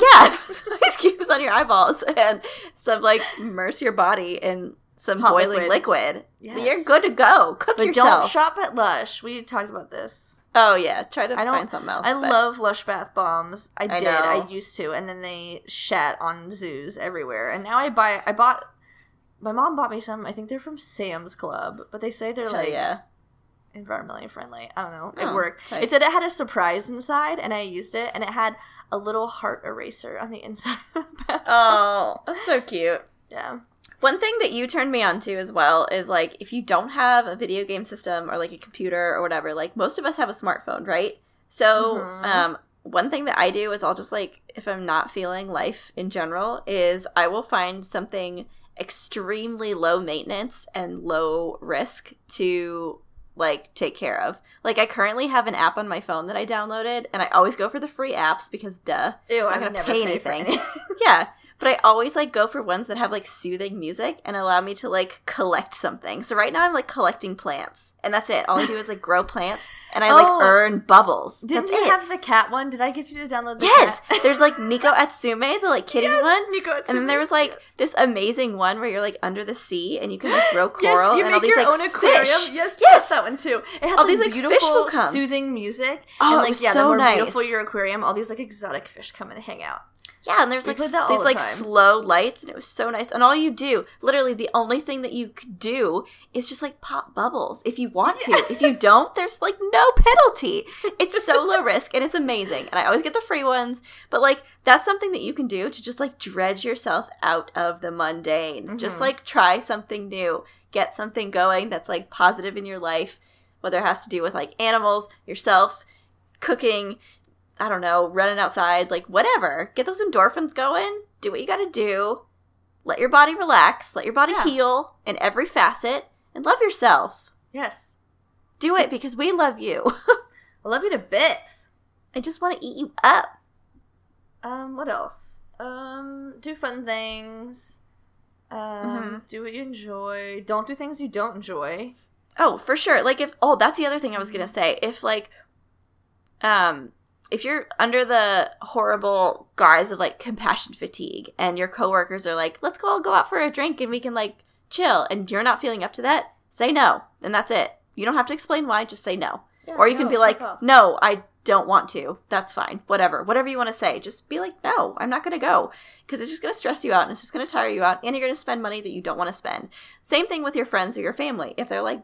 yeah, *laughs* ice cubes on your eyeballs *laughs* and some like immerse your body in some Hot boiling liquid. liquid. Yes. You're good to go. Cook but yourself. don't shop at Lush. We talked about this. oh yeah, try to I don't- find something else. I but- love Lush bath bombs. I, I did. know. I used to, and then they shat on zoos everywhere. And now I buy. I bought. My mom bought me some. I think they're from Sam's Club, but they say they're Hell like yeah. Environmentally friendly. I don't know. Oh, it worked. tight. It said it had a surprise inside, and I used it, and it had a little heart eraser on the *laughs* inside of the. Oh, that's so cute. yeah. One thing that you turned me on to as well is like if you don't have a video game system or like a computer or whatever, like most of us have a smartphone, right? So, Mhm. um, one thing that I do is I'll just like if I'm not feeling life in general is I will find something extremely low maintenance and low risk to like take care of. Like I currently have an app on my phone that I downloaded and I always go for the free apps because duh. Ew, I'm I'm gonna never pay anything. any- *laughs* Yeah, but I always like go for ones that have like soothing music and allow me to like collect something. So right now I'm like collecting plants, and that's it. All I do is like grow plants, and I like Oh. earn bubbles. Didn't that's you it. have the cat one? Did I get you to download the yes, there's like *laughs* Neko Atsume, the like kitty Yes, one. Neko And then there was like this amazing one where you're like under the sea and you can like grow *gasps* Yes, coral you and make all these your like own aquarium. fish. Yes, Yes! yes, that one too. It had All the these, like, fish beautiful, will come. soothing music. Oh, and like yeah, so the more nice. beautiful your aquarium, all these like exotic fish come and hang out. Yeah, and there's We like these the like time. slow lights, and it was so nice. And all you do, literally, the only thing that you could do is just like pop bubbles if you want to. If you don't, there's like no penalty. It's so low *laughs* risk, and it's amazing. And I always get the free ones. But like that's something that you can do to just like dredge yourself out of the mundane. Just Mhm. like try something new, get something going that's like positive in your life, whether it has to do with like animals, yourself, cooking, I don't know, running outside, like whatever. Get those endorphins going. Do what you got to do. Let your body relax. Let your body Yeah. heal in every facet and love yourself. Yes, Do it because we love you. *laughs* I love you to bits. I just want to eat you up. Um, what else? Um, do fun things. Um, Mhm. do what you enjoy. Don't do things you don't enjoy. Oh, for sure. Like if oh, that's the other thing I was going to say. If like um if you're under the horrible guise of like compassion fatigue and your coworkers are like, "Let's go all go out for a drink and we can like chill," and you're not feeling up to that, say no. And that's it. You don't have to explain why, just say no. or you can be like, no, I don't want to. That's fine. Whatever. Whatever you want to say. Just be like, no, I'm not going to go. Because it's just going to stress you out and it's just going to tire you out and you're going to spend money that you don't want to spend. Same thing with your friends or your family. If they're like,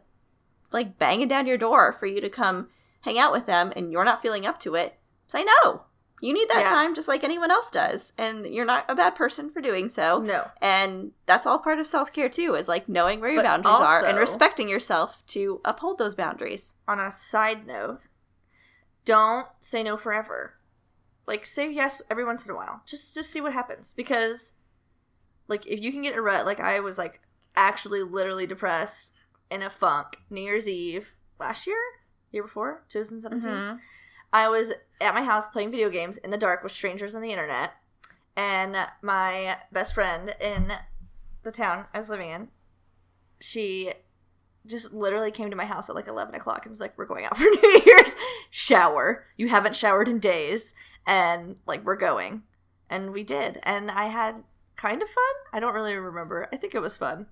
like banging down your door for you to come hang out with them and you're not feeling up to it, say no. You need that Yeah. time just like anyone else does. And you're not a bad person for doing so. no. And that's all part of self care too, is like knowing where your But boundaries are and respecting yourself to uphold those boundaries. On a side note, don't say no forever. Like say yes every once in a while. Just just see what happens because like if you can get a rut like I was like actually literally depressed in a funk New Year's Eve last year, year before, 2017. Mhm. I was at my house playing video games in the dark with strangers on the internet, and my best friend in the town I was living in, she just literally came to my house at like 11 o'clock and was like, We're going out for *laughs* New Year's. Shower. You haven't showered in days. And like, we're going. And we did. And I had kind of fun. I don't really remember. I think it was fun.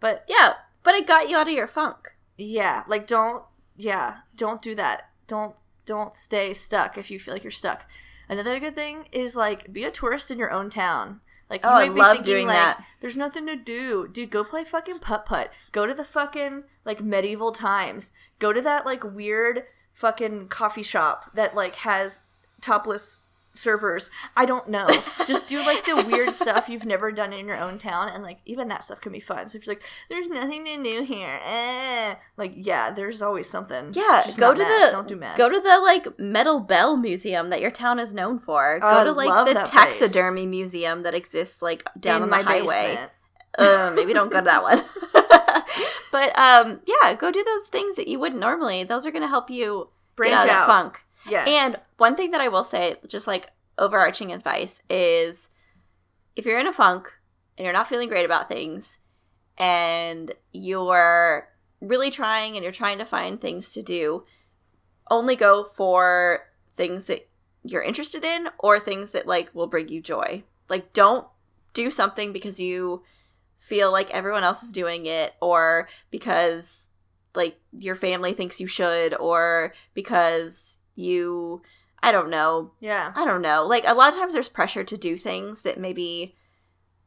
But Yeah, but it got you out of your funk. yeah, like don't yeah, don't do that. Don't don't stay stuck if you feel like you're stuck. Another good thing is like be a tourist in your own town. Like Oh, I love doing that. There's nothing to do, dude. Go play fucking putt putt. Go to the fucking like medieval times. Go to that like weird fucking coffee shop that like has topless servers. I don't know. Just do like the weird *laughs* stuff you've never done in your own town, and like even that stuff can be fun. So if you're like, "There's nothing to do here," eh. like yeah, there's always something. Yeah, Just go to mad. the don't do mad. go to the like metal bell museum that your town is known for. Go to like the that place. taxidermy museum that exists like down In on the my highway. *laughs* uh, maybe don't go to that one. *laughs* but um, yeah, go do those things that you wouldn't normally. Those are going to help you Branch out out. funk. Yes. And one thing that I will say, just like overarching advice, is if you're in a funk and you're not feeling great about things and you're really trying and you're trying to find things to do, only go for things that you're interested in or things that like will bring you joy. Like don't do something because you feel like everyone else is doing it or because like your family thinks you should or because you I don't know. Yeah. I don't know. Like a lot of times there's pressure to do things that maybe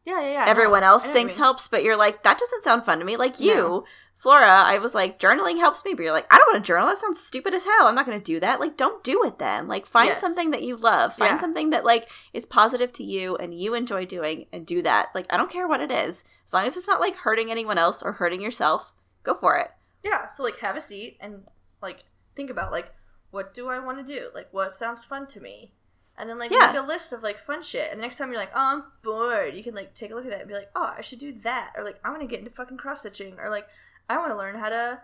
Yeah, yeah, yeah. everyone else I know what you thinks helps, but you're like, that doesn't sound fun to me. Like you, No. Flora, I was like, journaling helps me, but you're like, I don't want to journal. That sounds stupid as hell. I'm not going to do that. Like, don't do it then. Like, find Yes. something that you love. Find Yeah. something that like is positive to you and you enjoy doing, and do that. Like, I don't care what it is, as long as it's not like hurting anyone else or hurting yourself. Go for it. Yeah, so like have a seat and like think about like what do I want to do? Like what sounds fun to me? And then like Yeah. make a list of like fun shit. And the next time you're like, oh, I'm bored, you can like take a look at it and be like, oh, I should do that. Or like I want to get into fucking cross stitching. Or like I want to learn how to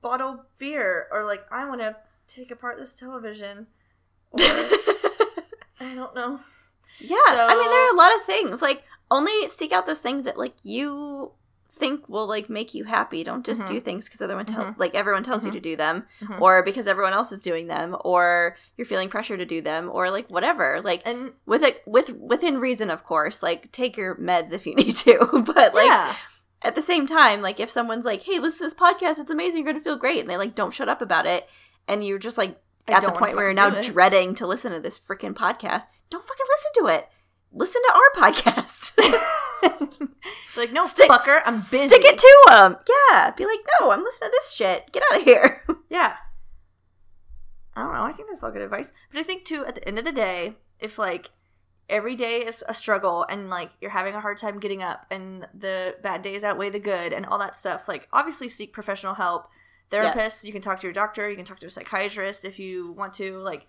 bottle beer. Or like I want to take apart this television. Or *laughs* I don't know. Yeah. I mean, there are a lot of things. Like, only seek out those things that like you think will like make you happy. Don't just Mhm. do things because everyone tell Mhm. like everyone tells you Mhm. to do them, Mhm. or because everyone else is doing them, or you're feeling pressure to do them, or like whatever. Like And with it with within reason, of course. Like take your meds if you *laughs* need to, but like yeah. at the same time, like if someone's like, "Hey, listen to this podcast. It's amazing. You're gonna feel great," and they like don't shut up about it, and you're just like at the point where you're now dreading to listen to this freaking podcast, don't fucking listen to it. Listen to our podcast. *laughs* *laughs* like no Stick- fucker, I'm busy. Stick it to them. Yeah. Be like, no, I'm listening to this shit. Get out of here. *laughs* Yeah. I don't know. I think that's all good advice. But I think too, at the end of the day, if like every day is a struggle and like you're having a hard time getting up and the bad days outweigh the good and all that stuff, like obviously seek professional help. Therapists, Yes. you can talk to your doctor, you can talk to a psychiatrist if you want to. Like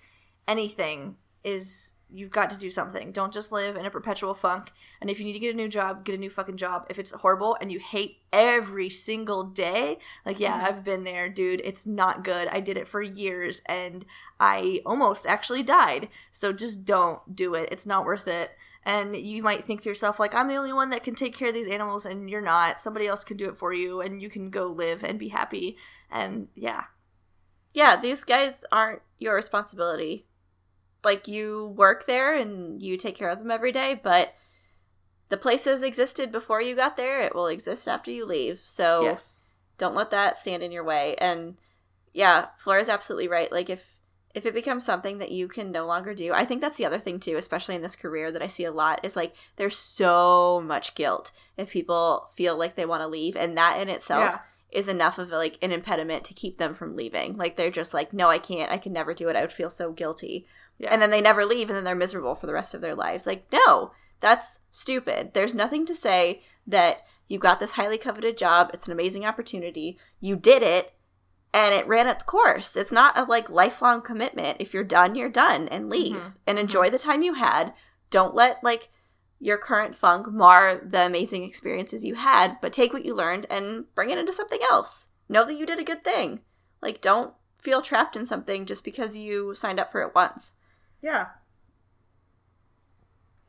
anything is you've got to do something. Don't just live in a perpetual funk. And if you need to get a new job, get a new fucking job. If it's horrible and you hate every single day, like yeah, Mhm. I've been there, dude. It's not good. I did it for years and I almost actually died. So just don't do it. It's not worth it. And you might think to yourself, like, I'm the only one that can take care of these animals, and you're not. Somebody else can do it for you, and you can go live and be happy. And yeah, yeah, these guys aren't your responsibility. Like you work there and you take care of them every day, but the place has existed before you got there. It will exist after you leave. So yes. don't let that stand in your way. And yeah, Flora's absolutely right. Like if if it becomes something that you can no longer do, I think that's the other thing too, especially in this career that I see a lot is like there's so much guilt if people feel like they want to leave, and that in itself Yeah. is enough of like an impediment to keep them from leaving. Like they're just like, no, I can't. I can never do it. I would feel so guilty. Yeah. And then they never leave, and then they're miserable for the rest of their lives. Like no, that's stupid. There's nothing to say that you got this highly coveted job. It's an amazing opportunity. You did it and it ran its course. It's not a like lifelong commitment. If you're done, you're done and leave Mhm. and enjoy the time you had. Don't let like your current funk mar the amazing experiences you had, but take what you learned and bring it into something else. Know that you did a good thing. Like don't feel trapped in something just because you signed up for it once. Yeah.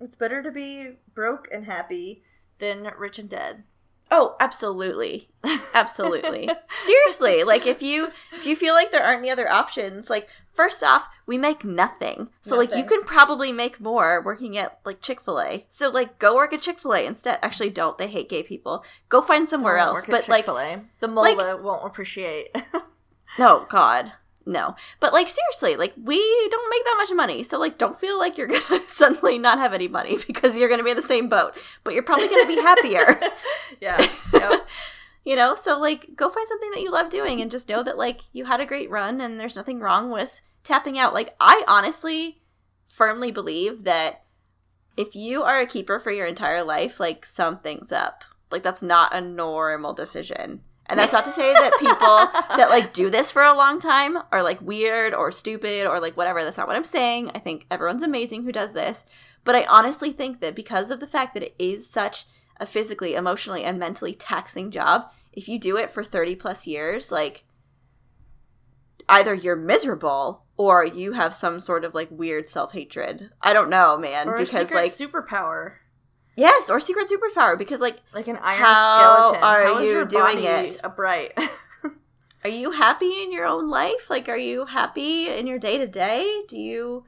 It's better to be broke and happy than rich and dead. Oh, absolutely. Absolutely. Seriously, like if you if you feel like there aren't any other options, like first off, we make nothing. So like you can probably make more working at like Chick-fil-A. So like go work at Chick-fil-A instead. Actually don't. They hate gay people. Go find somewhere Don't else. But like the mola won't appreciate. no, *laughs* oh, god. No. But like seriously, like we don't make that much money. So like don't feel like you're *laughs* to suddenly not have any money *laughs* because you're to be in the same boat, but you're probably to be happier. *laughs* yeah. Yep. you know so like go find something that you love doing and just know that like you had a great run and there's nothing wrong with tapping out like i honestly firmly believe that if you are a keeper for your entire life like something's up like that's not a normal decision and that's not to say that people *laughs* that like do this for a long time are like weird or stupid or like whatever that's not what i'm saying i think everyone's amazing who does this but i honestly think that because of the fact that it is such a physically, emotionally, and mentally taxing job, if you do it for 30 plus years, like either you're miserable or you have some sort of like weird self hatred. I don't know, man. or because like superpower. Yes, or secret superpower. Because like, Like an iron How skeleton. are How you doing it? upright? *laughs* are you happy in your own life? Like, are you happy in your day to day? Do you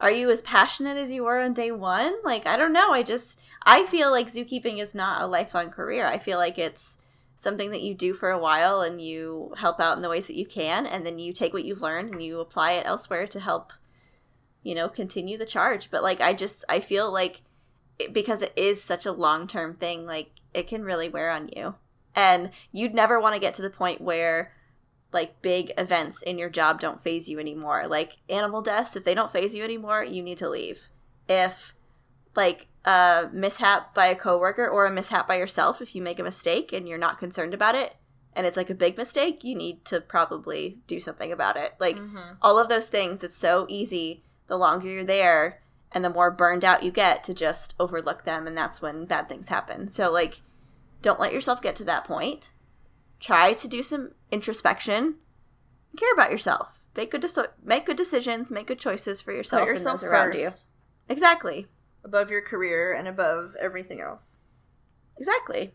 are you as passionate as you were on day one? Like, I don't know. I just, I feel like zookeeping is not a lifelong career. I feel like it's something that you do for a while and you help out in the ways that you can. And then you take what you've learned and you apply it elsewhere to help, you know, continue the charge. But like, I just, I feel like because it is such a long term thing, like, it can really wear on you. And you'd never want to get to the point where, like big events in your job don't phase you anymore. Like animal deaths, if they don't phase you anymore, you need to leave. If like a mishap by a coworker or a mishap by yourself, if you make a mistake and you're not concerned about it, and it's like a big mistake, you need to probably do something about it. Like Mm-hmm. all of those things, it's so easy the longer you're there and the more burned out you get to just overlook them and that's when bad things happen. So like don't let yourself get to that point. Try to do some introspection. Care about yourself. Make good deci- make good decisions, make good choices for yourself, Put yourself and those around you. Exactly. above your career and above everything else. Exactly.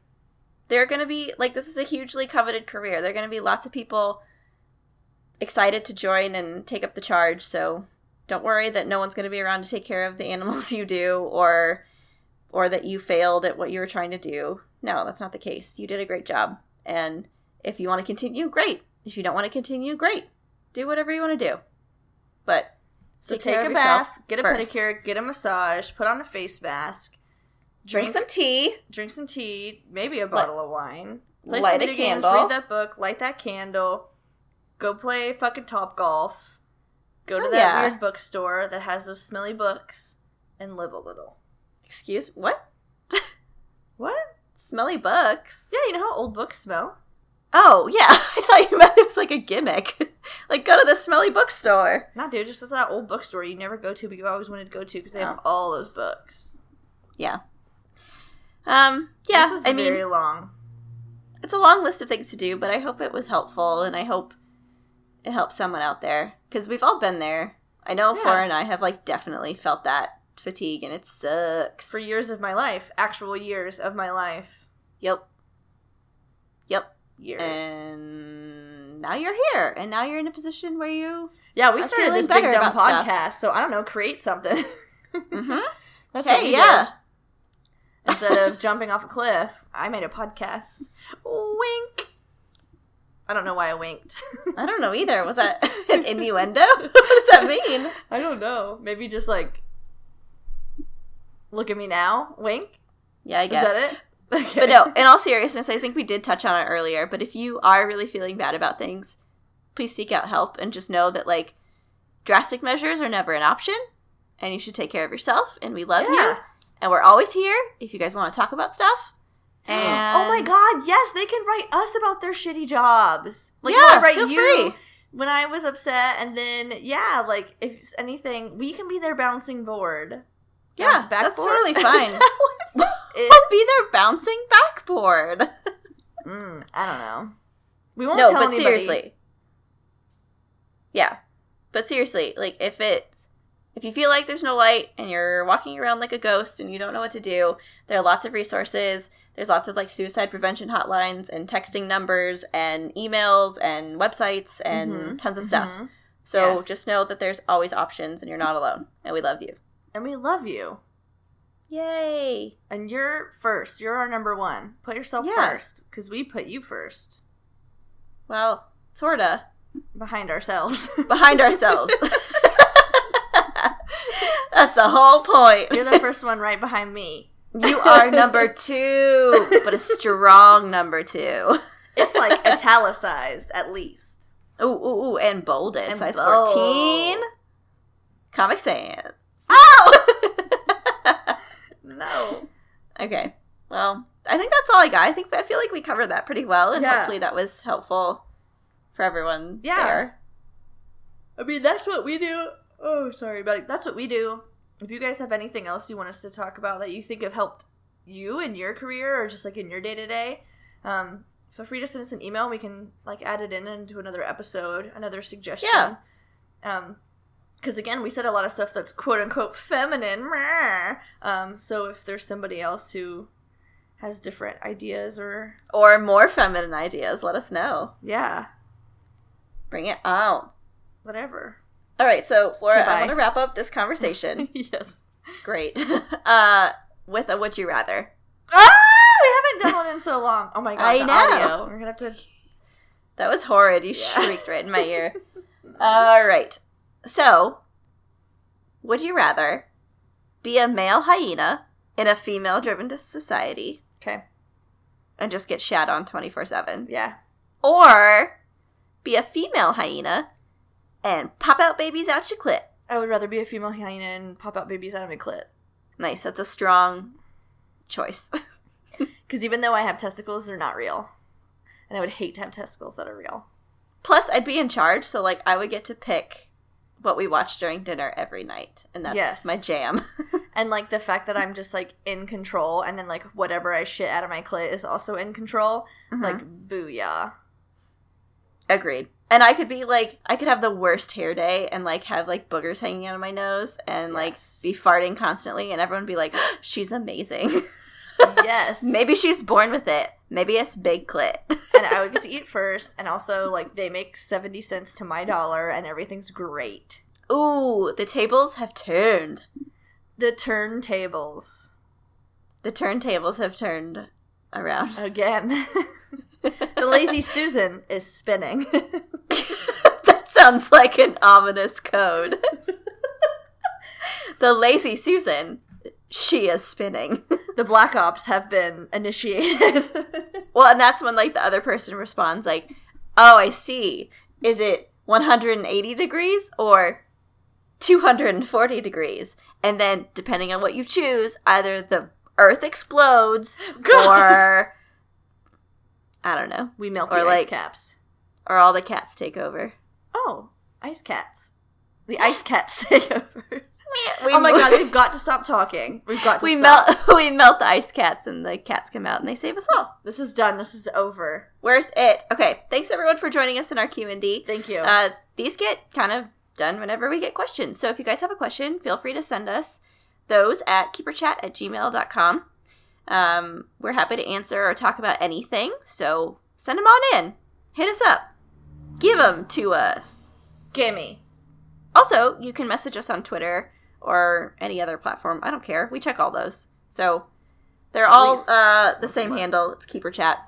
There are going to be like this is a hugely coveted career. There are going to be lots of people excited to join and take up the charge. So don't worry that no one's going to be around to take care of the animals *laughs* you do or or that you failed at what you were trying to do. No, that's not the case. You did a great job. And if you want to continue, great. If you don't want to continue, great. Do whatever you want to do. But So Take take, a bath, get a first. pedicure, get a massage, put on a face mask, drink some tea, drink some tea, maybe a bottle of wine, play light some a video games, candle. read that book, light that candle, go play fucking top golf, go to Oh, that yeah. weird bookstore that has those smelly books, and live a little. excuse what? *laughs* What? Smelly books. Yeah, you know how old books smell. Oh, yeah. *laughs* I thought you meant it was like a gimmick. *laughs* like, go to the smelly bookstore. Nah, dude, just that old bookstore you never go to, but you always wanted to go to because they have Oh. all those books. Yeah. Um, yeah, this is I mean, very long. it's a long list of things to do, but I hope it was helpful and I hope it helps someone out there. Because we've all been there. I know Yeah. Flora and I have, like, definitely felt that fatigue and it sucks. For years of my life, actual years of my life, Yep. Yep. years. And now you're here. And now you're in a position where you. yeah, we started this big dumb about stuff. podcast, so I don't know, create something. *laughs* Mm-hmm. That's what Hey, we yeah. did. Instead of *laughs* jumping off a cliff, I made a podcast. *laughs* Wink. I don't know why I winked. *laughs* I don't know either. Was that *laughs* an innuendo? *laughs* what does that mean? I don't know. Maybe just like look at me now. Wink. Yeah, I Is guess. that it? Okay. But no, in all seriousness, I think we did touch on it earlier. But if you are really feeling bad about things, please seek out help and just know that like drastic measures are never an option, and you should take care of yourself. And we love you, and we're always here if you guys want to talk about stuff. And oh my god, yes, they can write us about their shitty jobs. Like Yeah, write feel you free. when I was upset, and then yeah, like if anything, we can be their bouncing board. Yeah, that's totally *laughs* fine. that what *laughs* it- We'll be their bouncing backboard. Mm, I don't know. We won't no, tell but anybody. seriously. Yeah. But seriously, like if it's if you feel like there's no light and you're walking around like a ghost and you don't know what to do, there are lots of resources. There's lots of like suicide prevention hotlines and texting numbers and emails and websites and Mhm, tons of stuff. mhm. So Yes. just know that there's always options and you're not alone. And we love you. And we love you. Yay. And you're first. You're our number one. Put yourself Yeah. first, because we put you first Well, sorta. behind ourselves. Behind ourselves. *laughs* *laughs* That's the whole point. You're the first one right behind me. You are number *laughs* two, but a strong number two. It's like italicized at least. Ooh, ooh, ooh, and bolded. And size bold. 14. Comic Sans. Oh *laughs* no. Okay. Well, I think that's all I got. I think I feel like we covered that pretty well, and Yeah. hopefully that was helpful for everyone Yeah. there. I mean, that's what we do. Oh, sorry, buddy. That's what we do. If you guys have anything else you want us to talk about that you think have helped you in your career or just like in your day to day, um, feel free to send us an email. We can like add it in into another episode, another suggestion. Yeah. Um, because again, we said a lot of stuff that's quote unquote feminine. Um, so if there's somebody else who has different ideas or Or more feminine ideas, let us know. yeah, Bring it out. whatever. All right, so Flora, Goodbye. I want to wrap up this conversation. *laughs* yes. Great. *laughs* uh, with a would you rather. Ah, we haven't done one in so long. Oh my god, I know. audio. We're gonna have to. That was horrid. You Yeah. shrieked right in my ear. *laughs* All right. So, would you rather be a male hyena in a female driven society Okay. and just get shat on 24 7? Yeah. Or be a female hyena and pop out babies out your clit? I would rather be a female hyena and pop out babies out of my clit. Nice. That's a strong choice. *laughs* Because even though I have testicles, they're not real. And I would hate to have testicles that are real. Plus, I'd be in charge, so like I would get to pick what we watch during dinner every night, and that's Yes. my jam. *laughs* And like the fact that I'm just like in control and then like whatever I shit out of my clit is also in control. Mm-hmm. Like booyah. Agreed. And I could be like, I could have the worst hair day and like have like boogers hanging out of my nose and like Yes. be farting constantly, and everyone be like, *gasps* she's amazing. *laughs* yes. Maybe she's born with it. Maybe it's big clit. *laughs* and I would get to eat first and also like they make 70 cents to my dollar and everything's great. Ooh, the tables have turned. The turntables. The turntables have turned around. Again. *laughs* the lazy Susan is spinning. Sounds like an ominous code. *laughs* the lazy Susan, she is spinning. *laughs* the Black Ops have been initiated. *laughs* well, and that's when like the other person responds like, "Oh, I see. Is it 180 degrees or 240 degrees?" And then depending on what you choose, either the earth explodes or I don't know, we melt Or the like- ice caps. or all the cats take over. Oh, ice cats. The ice cats *laughs* take over. We, oh my god, we've got to stop talking. We've got to we stop. melt *laughs* we melt the ice cats and the cats come out and they save us all. This is done. This is over. Worth it. Okay, thanks everyone for joining us in our Q and D. Thank you. Uh, these get kind of done whenever we get questions. So if you guys have a question, feel free to send us those at keeperchat at gmail.com. Um, we're happy to answer or talk about anything. So send them on in. Hit us up. Give them to us. Gimme. Also, you can message us on Twitter or any other platform. I don't care. We check all those. So they're all uh, the same handle. It's Keeper Chat.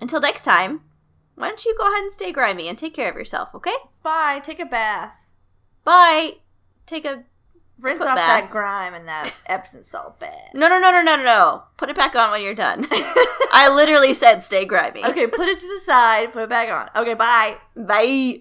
Until next time, why don't you go ahead and stay grimy and take care of yourself, okay? Bye. Take a bath. Bye. Take a Rinse Foot off bath. that grime and that Epsom salt bath. no, no, no, no, no, no, no. Put it back on when you're done. *laughs* I literally said stay grimy. okay, put it to the side. Put it back on. Okay, bye. Bye.